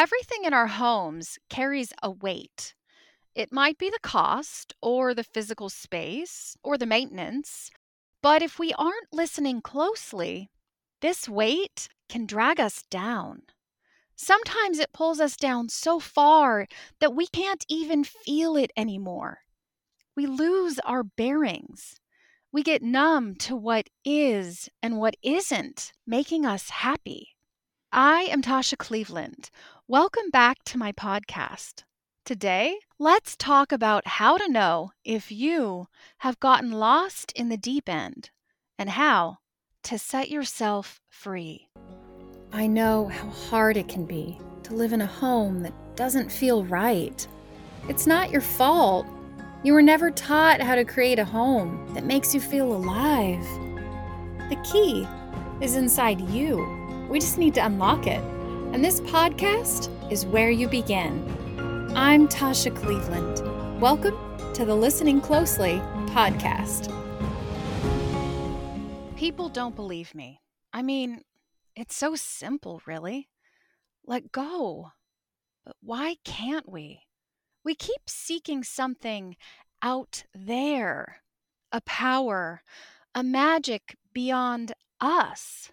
Everything in our homes carries a weight. It might be the cost, or the physical space, or the maintenance. But if we aren't listening closely, this weight can drag us down. Sometimes it pulls us down so far that we can't even feel it anymore. We lose our bearings. We get numb to what is and what isn't making us happy. I am Tasha Cleveland. Welcome back to my podcast. Today, let's talk about how to know if you have gotten lost in the deep end and how to set yourself free. I know how hard it can be to live in a home that doesn't feel right. It's not your fault. You were never taught how to create a home that makes you feel alive. The key is inside you. We just need to unlock it. And this podcast is where you begin. I'm Tasha Cleveland. Welcome to the Listening Closely podcast. People don't believe me. I mean, it's so simple, really. Let go. But why can't we? We keep seeking something out there, a power, a magic beyond us.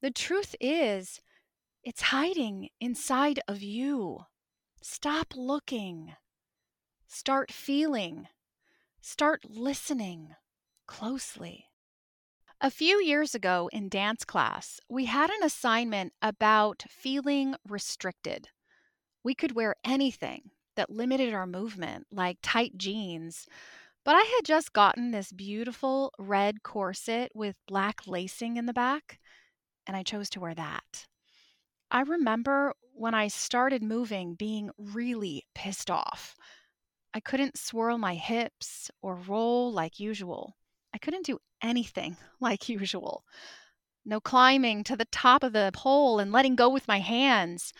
The truth is, it's hiding inside of you. Stop looking. Start feeling. Start listening closely. A few years ago in dance class, we had an assignment about feeling restricted. We could wear anything that limited our movement, like tight jeans, but I had just gotten this beautiful red corset with black lacing in the back and I chose to wear that. I remember when I started moving being really pissed off. I couldn't swirl my hips or roll like usual. I couldn't do anything like usual. No climbing to the top of the pole and letting go with my hands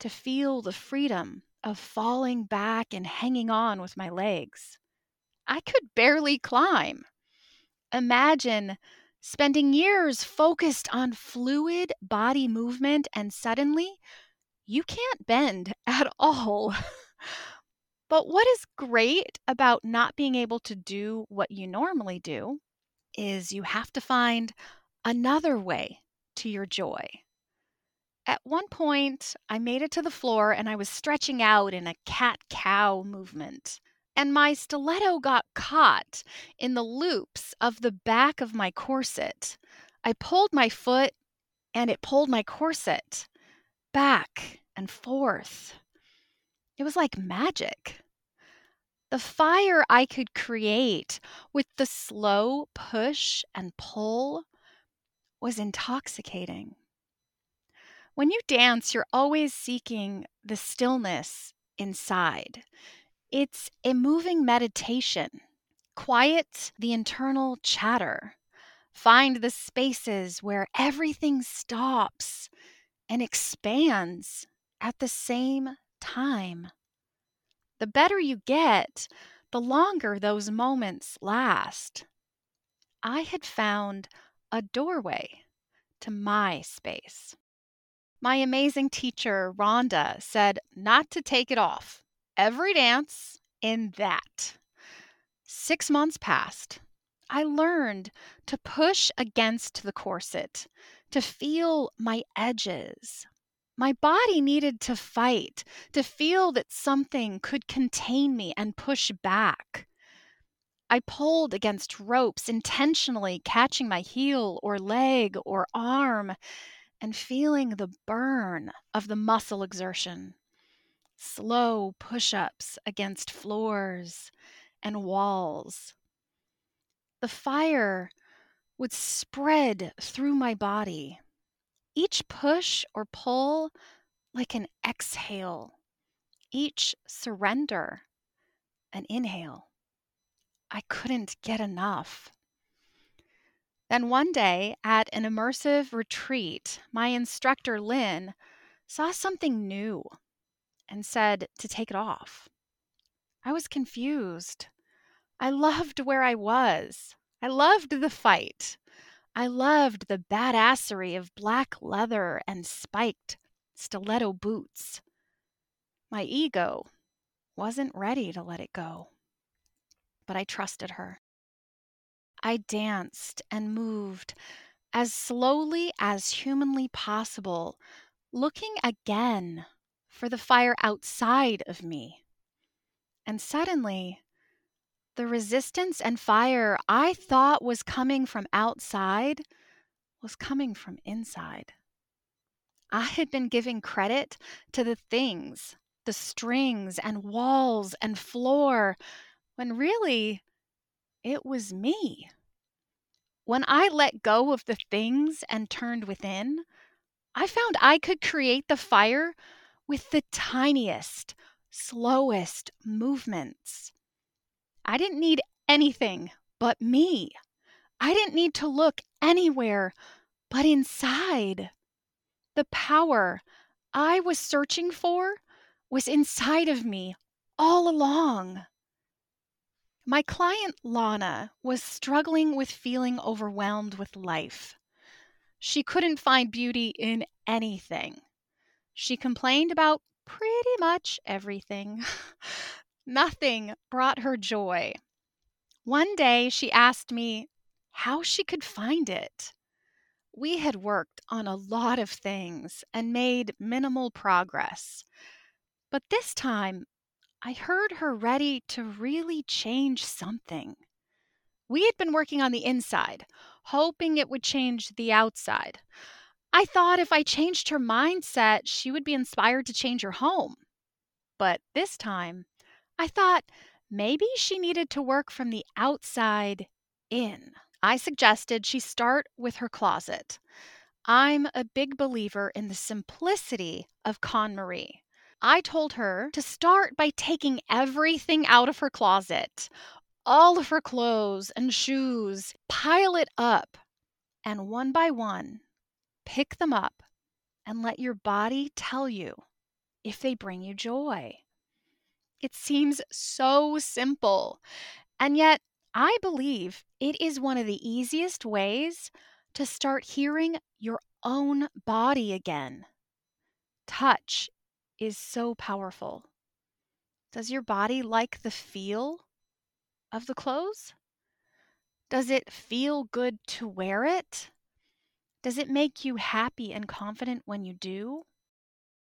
to feel the freedom of falling back and hanging on with my legs. I could barely climb. Imagine spending years focused on fluid body movement, and suddenly you can't bend at all. but what is great about not being able to do what you normally do is you have to find another way to your joy. At one point, I made it to the floor and I was stretching out in a cat cow movement and my stiletto got caught in the loops of the back of my corset. I pulled my foot and it pulled my corset back and forth. It was like magic. The fire I could create with the slow push and pull was intoxicating. When you dance, you're always seeking the stillness inside. It's a moving meditation. Quiet the internal chatter. Find the spaces where everything stops and expands at the same time. The better you get, the longer those moments last. I had found a doorway to my space. My amazing teacher, Rhonda, said not to take it off every dance in that. Six months passed. I learned to push against the corset, to feel my edges. My body needed to fight, to feel that something could contain me and push back. I pulled against ropes, intentionally catching my heel or leg or arm and feeling the burn of the muscle exertion slow push ups against floors and walls. The fire would spread through my body, each push or pull like an exhale, each surrender an inhale. I couldn't get enough. Then one day at an immersive retreat, my instructor, Lynn, saw something new and said to take it off. I was confused. I loved where I was. I loved the fight. I loved the badassery of black leather and spiked stiletto boots. My ego wasn't ready to let it go, but I trusted her. I danced and moved as slowly as humanly possible, looking again for the fire outside of me. And suddenly, the resistance and fire I thought was coming from outside was coming from inside. I had been giving credit to the things, the strings and walls and floor, when really it was me. When I let go of the things and turned within, I found I could create the fire with the tiniest, slowest movements. I didn't need anything but me. I didn't need to look anywhere but inside. The power I was searching for was inside of me all along. My client Lana was struggling with feeling overwhelmed with life. She couldn't find beauty in anything. She complained about pretty much everything. Nothing brought her joy. One day she asked me how she could find it. We had worked on a lot of things and made minimal progress. But this time, I heard her ready to really change something. We had been working on the inside, hoping it would change the outside. I thought if I changed her mindset, she would be inspired to change her home. But this time, I thought maybe she needed to work from the outside in. I suggested she start with her closet. I'm a big believer in the simplicity of KonMari. I told her to start by taking everything out of her closet, all of her clothes and shoes, pile it up, and one by one, pick them up and let your body tell you if they bring you joy. It seems so simple, and yet I believe it is one of the easiest ways to start hearing your own body again. Touch is so powerful. Does your body like the feel of the clothes? Does it feel good to wear it? Does it make you happy and confident when you do?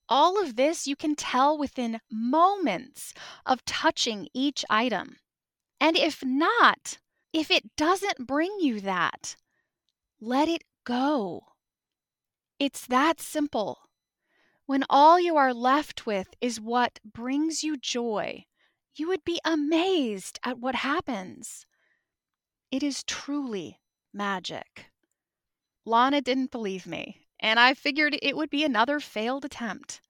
All of this you can tell within moments of touching each item. And if not, if it doesn't bring you that, let it go. It's that simple. When all you are left with is what brings you joy, you would be amazed at what happens. It is truly magic. Lana didn't believe me, and I figured it would be another failed attempt.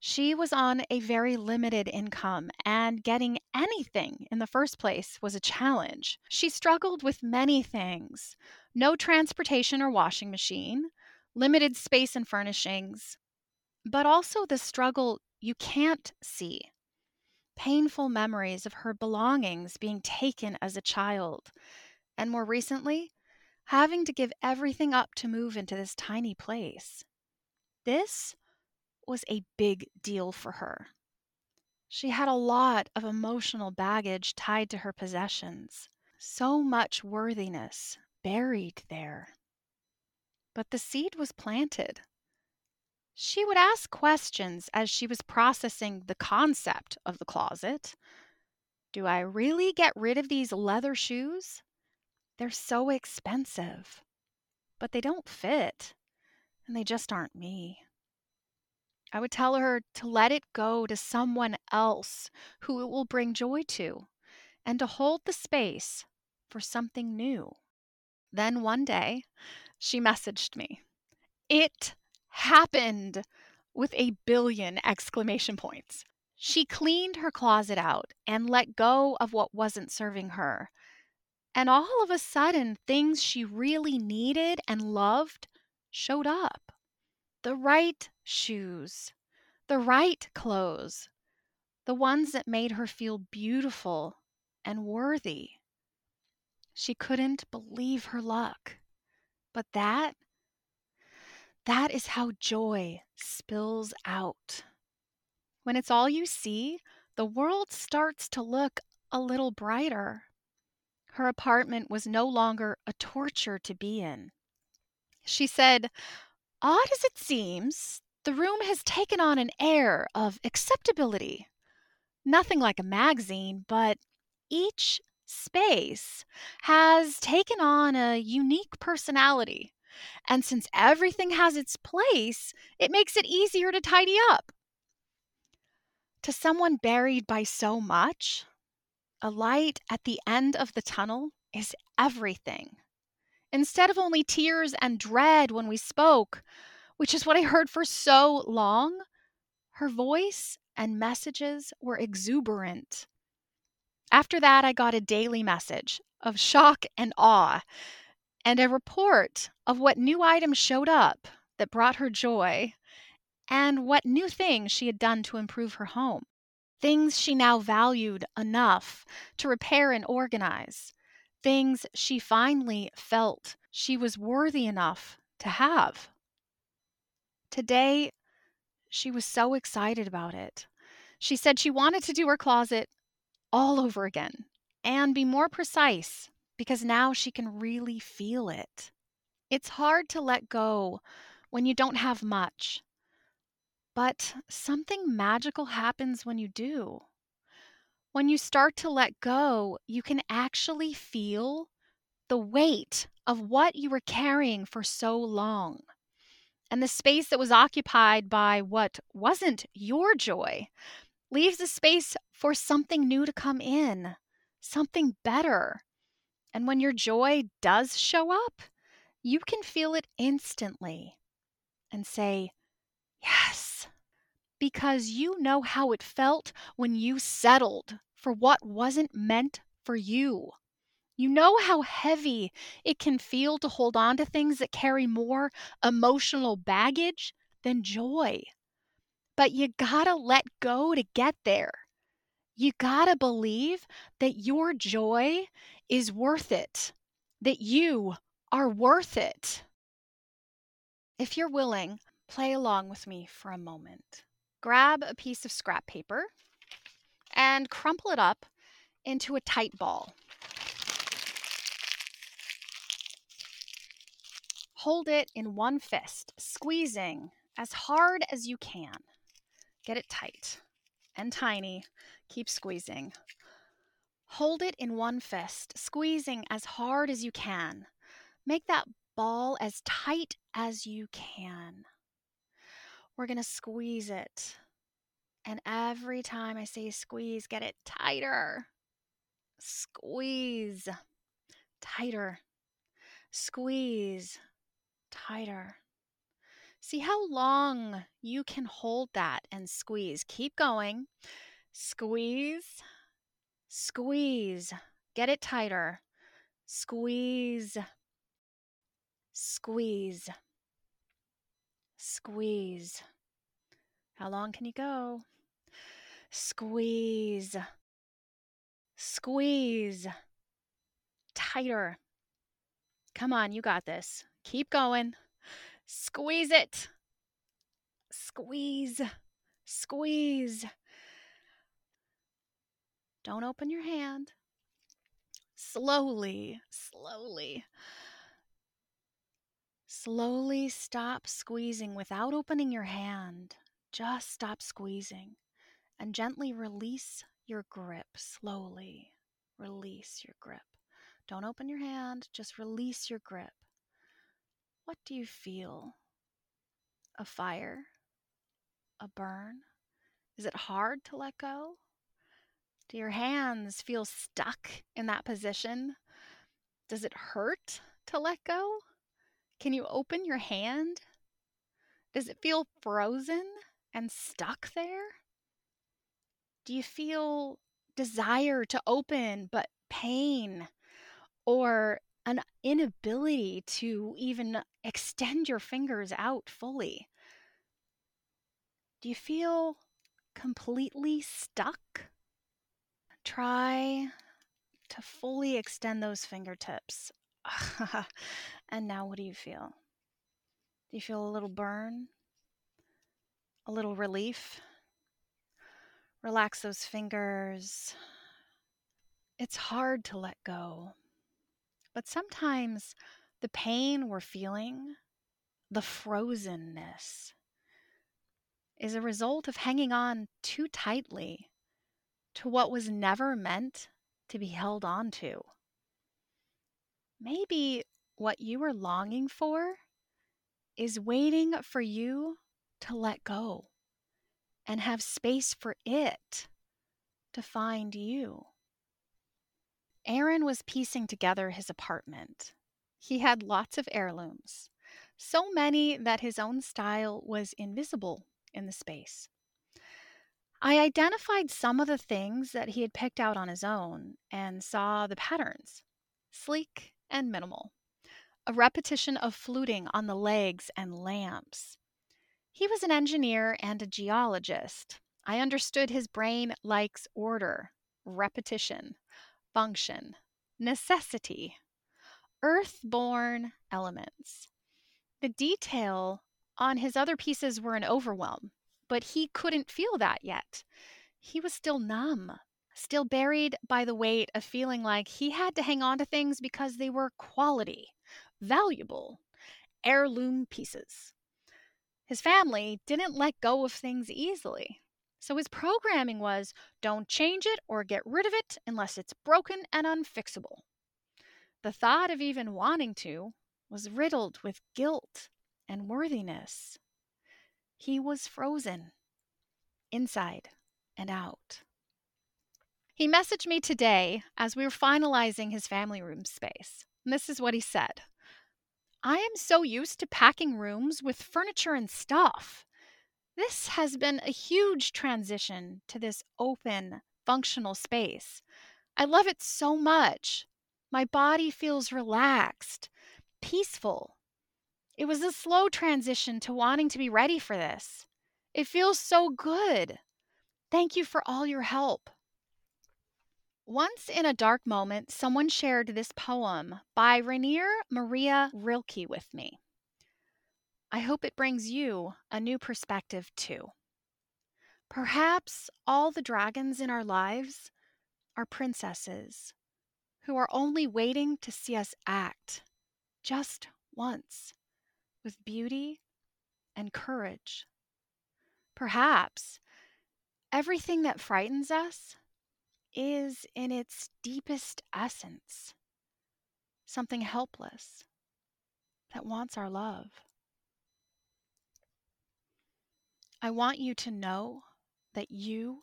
She was on a very limited income, and getting anything in the first place was a challenge. She struggled with many things no transportation or washing machine, limited space and furnishings, but also the struggle you can't see. Painful memories of her belongings being taken as a child, and more recently, having to give everything up to move into this tiny place. This was a big deal for her. She had a lot of emotional baggage tied to her possessions, so much worthiness buried there. But the seed was planted. She would ask questions as she was processing the concept of the closet. Do I really get rid of these leather shoes? They're so expensive, but they don't fit, and they just aren't me. I would tell her to let it go to someone else who it will bring joy to and to hold the space for something new. Then one day, she messaged me. It happened with a billion exclamation points. She cleaned her closet out and let go of what wasn't serving her. And all of a sudden, things she really needed and loved showed up the right shoes, the right clothes, the ones that made her feel beautiful and worthy. She couldn't believe her luck. But that, That is how joy spills out. When it's all you see, the world starts to look a little brighter. Her apartment was no longer a torture to be in. She said, Odd as it seems, the room has taken on an air of acceptability. Nothing like a magazine, but each space has taken on a unique personality. And since everything has its place, it makes it easier to tidy up. To someone buried by so much, a light at the end of the tunnel is everything. Instead of only tears and dread when we spoke, which is what I heard for so long, her voice and messages were exuberant. After that, I got a daily message of shock and awe, and a report of what new items showed up that brought her joy, and what new things she had done to improve her home. Things she now valued enough to repair and organize. Things she finally felt she was worthy enough to have. Today, she was so excited about it. She said she wanted to do her closet all over again and be more precise because now she can really feel it. It's hard to let go when you don't have much, but something magical happens when you do. When you start to let go, you can actually feel the weight of what you were carrying for so long. And the space that was occupied by what wasn't your joy leaves a space for something new to come in, something better. And when your joy does show up, you can feel it instantly and say, Yes, because you know how it felt when you settled for what wasn't meant for you. You know how heavy it can feel to hold on to things that carry more emotional baggage than joy. But you gotta let go to get there. You gotta believe that your joy is worth it, that you are worth it. If you're willing, play along with me for a moment. Grab a piece of scrap paper and crumple it up into a tight ball. Hold it in one fist, squeezing as hard as you can. Get it tight and tiny. Keep squeezing. Hold it in one fist, squeezing as hard as you can. Make that ball as tight as you can. We're going to squeeze it. And every time I say squeeze, get it tighter. Squeeze. Tighter. Squeeze. Tighter. See how long you can hold that and squeeze. Keep going. Squeeze, squeeze. Get it tighter. Squeeze, squeeze, squeeze. How long can you go? Squeeze, squeeze. Tighter. Come on, you got this. Keep going. Squeeze it. Squeeze. Squeeze. Don't open your hand. Slowly, slowly. Slowly stop squeezing without opening your hand. Just stop squeezing and gently release your grip. Slowly release your grip. Don't open your hand, just release your grip. What do you feel? A fire? A burn? Is it hard to let go? Do your hands feel stuck in that position? Does it hurt to let go? Can you open your hand? Does it feel frozen and stuck there? Do you feel desire to open but pain or an inability to even extend your fingers out fully. Do you feel completely stuck? Try to fully extend those fingertips. and now, what do you feel? Do you feel a little burn? A little relief? Relax those fingers. It's hard to let go. But sometimes the pain we're feeling, the frozenness, is a result of hanging on too tightly to what was never meant to be held on to. Maybe what you are longing for is waiting for you to let go and have space for it to find you. Aaron was piecing together his apartment. He had lots of heirlooms, so many that his own style was invisible in the space. I identified some of the things that he had picked out on his own and saw the patterns sleek and minimal, a repetition of fluting on the legs and lamps, he was an engineer and a geologist. I understood his brain likes order, repetition, function, necessity, earth-born elements. The detail on his other pieces were an overwhelm, but he couldn't feel that yet. He was still numb, still buried by the weight of feeling like he had to hang on to things because they were quality, valuable, heirloom pieces. His family didn't let go of things easily. So his programming was don't change it or get rid of it unless it's broken and unfixable. The thought of even wanting to was riddled with guilt and worthiness. He was frozen, inside and out. He messaged me today as we were finalizing his family room space. And this is what he said I am so used to packing rooms with furniture and stuff. This has been a huge transition to this open, functional space. I love it so much. My body feels relaxed, peaceful. It was a slow transition to wanting to be ready for this. It feels so good. Thank you for all your help. Once in a dark moment, someone shared this poem by Rainer Maria Rilke with me. I hope it brings you a new perspective too. Perhaps all the dragons in our lives are princesses who are only waiting to see us act just once with beauty and courage. Perhaps everything that frightens us is in its deepest essence something helpless that wants our love. I want you to know that you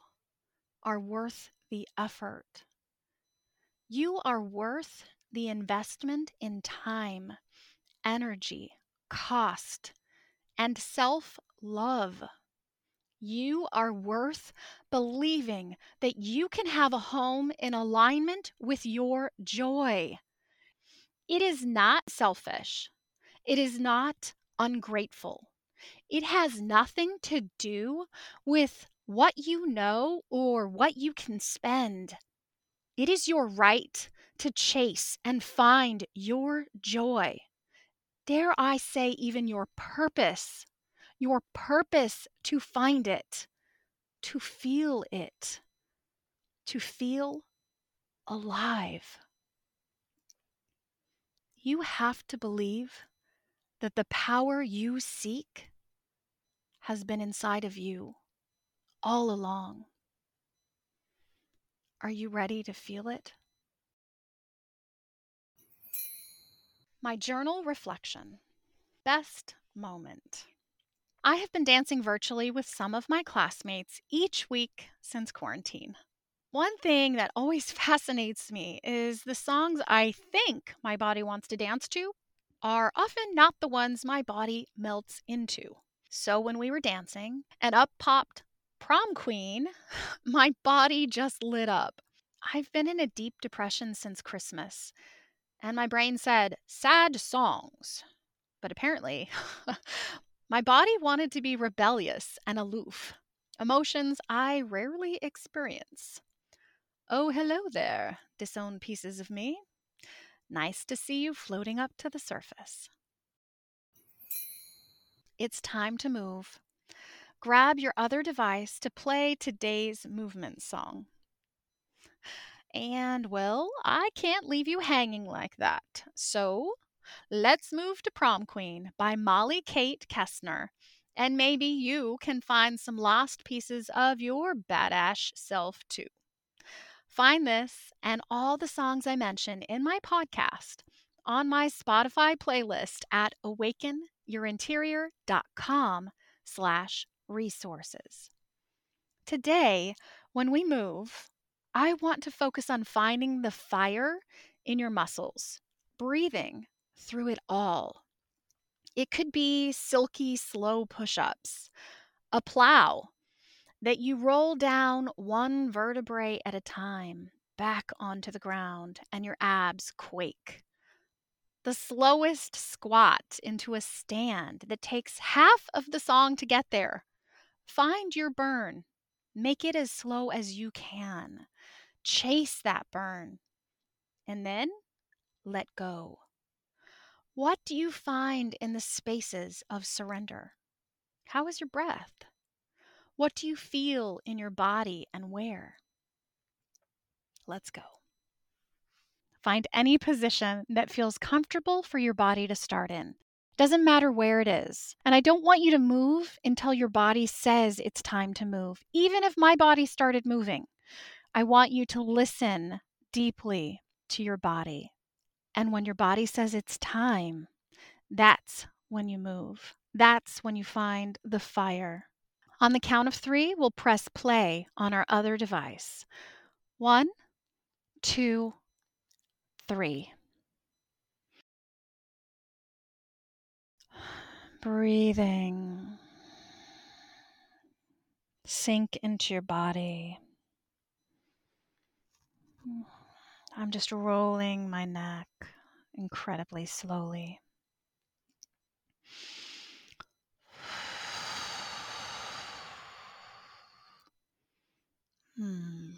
are worth the effort. You are worth the investment in time, energy, cost, and self love you are worth believing that you can have a home in alignment with your joy. It is not selfish. It is not ungrateful. It has nothing to do with what you know or what you can spend. It is your right to chase and find your joy. Dare I say, even your purpose your purpose to find it, to feel it, to feel alive. You have to believe that the power you seek has been inside of you all along. Are you ready to feel it? My journal reflection. Best moment. I have been dancing virtually with some of my classmates each week since quarantine. One thing that always fascinates me is the songs I think my body wants to dance to are often not the ones my body melts into. So when we were dancing and up popped Prom Queen, my body just lit up. I've been in a deep depression since Christmas, and my brain said, sad songs. But apparently, My body wanted to be rebellious and aloof, emotions I rarely experience. Oh, hello there, disowned pieces of me. Nice to see you floating up to the surface. it's time to move. Grab your other device to play today's movement song. And well, I can't leave you hanging like that. So let's move to Prom Queen by Molly Kate Kestner. And maybe you can find some lost pieces of your badass self too. Find this and all the songs I mention in my podcast on my Spotify playlist at awakenyourinterior.com slash resources. Today, when we move, I want to focus on finding the fire in your muscles, breathing through it all. It could be silky, slow push ups, a plow that you roll down one vertebrae at a time back onto the ground and your abs quake. The slowest squat into a stand that takes half of the song to get there. Find your burn. Make it as slow as you can. Chase that burn. And then let go. What do you find in the spaces of surrender? How is your breath? What do you feel in your body and where? Let's go. Find any position that feels comfortable for your body to start in. Doesn't matter where it is. And I don't want you to move until your body says it's time to move, even if my body started moving. I want you to listen deeply to your body. And when your body says it's time, that's when you move. That's when you find the fire. On the count of three, we'll press play on our other device. One, two, three. Breathing. Sink into your body. I'm just rolling my neck incredibly slowly. Hmm.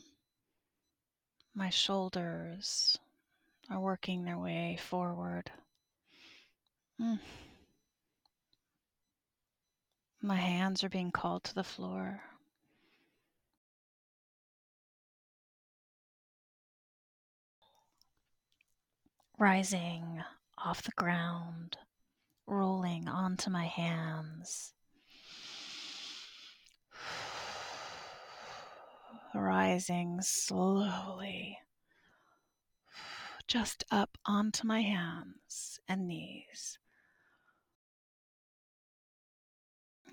My shoulders are working their way forward. Hmm. My hands are being called to the floor. Rising off the ground, rolling onto my hands, rising slowly just up onto my hands and knees.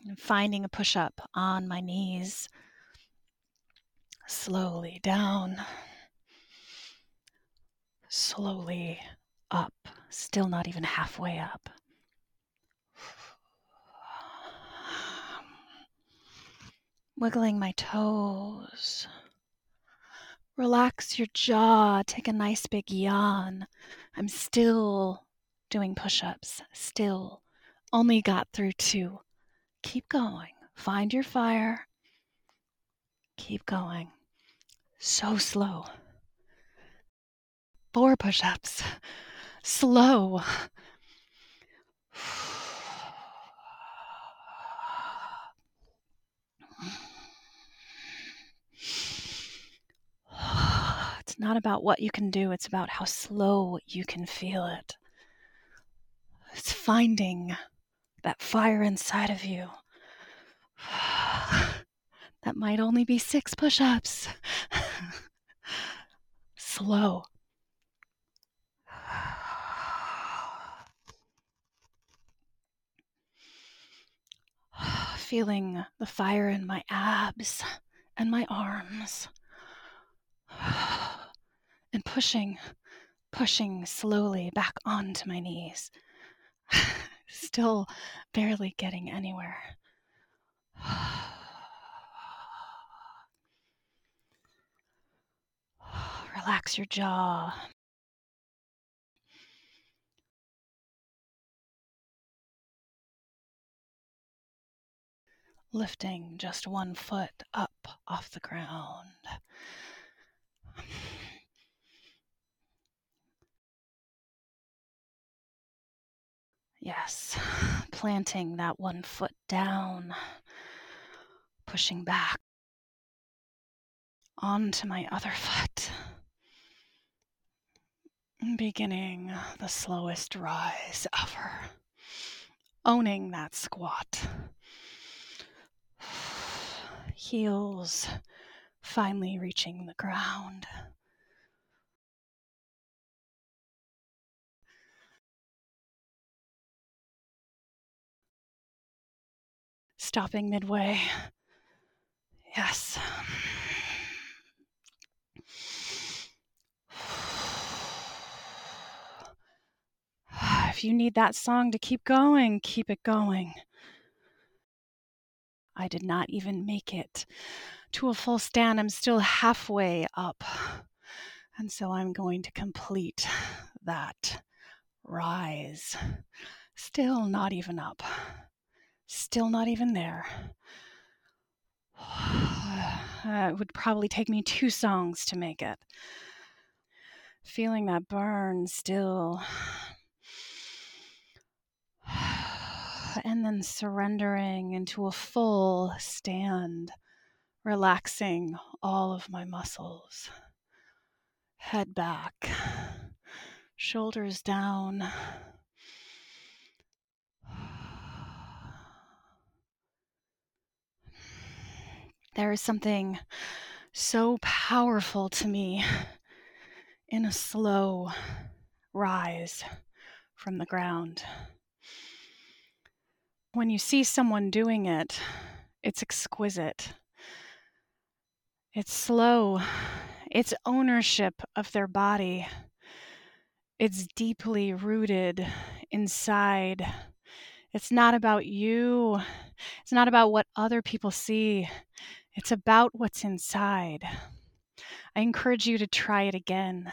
And finding a push up on my knees, slowly down slowly up, still not even halfway up. Wiggling my toes. Relax your jaw, take a nice big yawn. I'm still doing push ups, still. Only got through two. Keep going. Find your fire. Keep going. So slow four push ups. Slow. It's not about what you can do, it's about how slow you can feel it. It's finding that fire inside of you. That might only be six push ups. Slow. Feeling the fire in my abs and my arms. And pushing, pushing slowly back onto my knees. Still barely getting anywhere. Relax your jaw. Lifting just one foot up off the ground. Yes, planting that one foot down, pushing back onto my other foot, beginning the slowest rise ever, owning that squat. Heels finally reaching the ground. Stopping midway. Yes. If you need that song to keep going, keep it going. I did not even make it to a full stand. I'm still halfway up. And so I'm going to complete that rise. Still not even up. Still not even there. Uh, it would probably take me two songs to make it. Feeling that burn still. And then surrendering into a full stand, relaxing all of my muscles. Head back, shoulders down. There is something so powerful to me in a slow rise from the ground. When you see someone doing it, it's exquisite. It's slow. It's ownership of their body. It's deeply rooted inside. It's not about you. It's not about what other people see. It's about what's inside. I encourage you to try it again.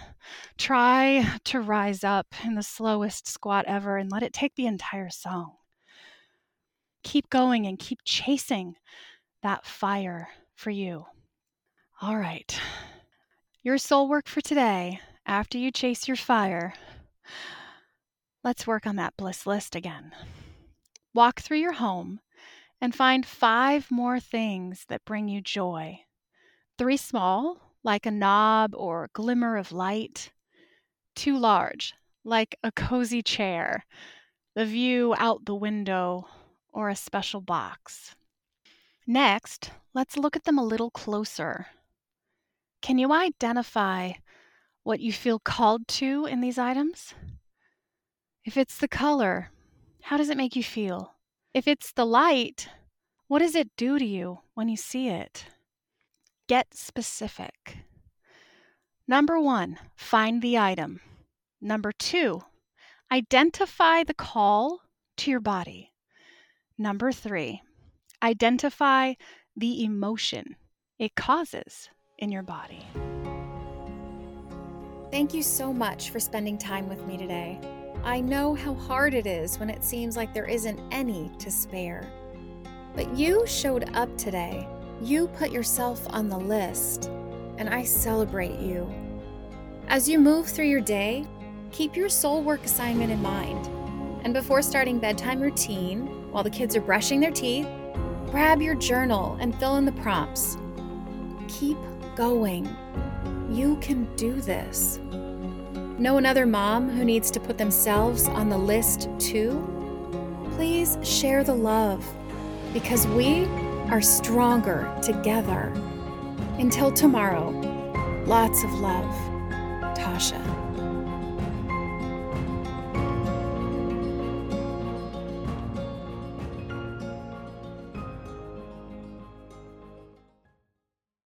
Try to rise up in the slowest squat ever and let it take the entire song. Keep going and keep chasing that fire for you. All right. Your soul work for today, after you chase your fire, let's work on that bliss list again. Walk through your home and find five more things that bring you joy. Three small, like a knob or glimmer of light. Two large, like a cozy chair, the view out the window, or a special box. Next, let's look at them a little closer. Can you identify what you feel called to in these items? If it's the color, how does it make you feel? If it's the light, what does it do to you when you see it? Get specific. Number one, find the item. Number two, identify the call to your body. Number three, identify the emotion it causes in your body. Thank you so much for spending time with me today. I know how hard it is when it seems like there isn't any to spare. But you showed up today. You put yourself on the list, and I celebrate you. As you move through your day, keep your soul work assignment in mind. And before starting bedtime routine, while the kids are brushing their teeth, grab your journal and fill in the prompts. Keep going. You can do this. Know another mom who needs to put themselves on the list too? Please share the love because we are stronger together. Until tomorrow, lots of love, Tasha.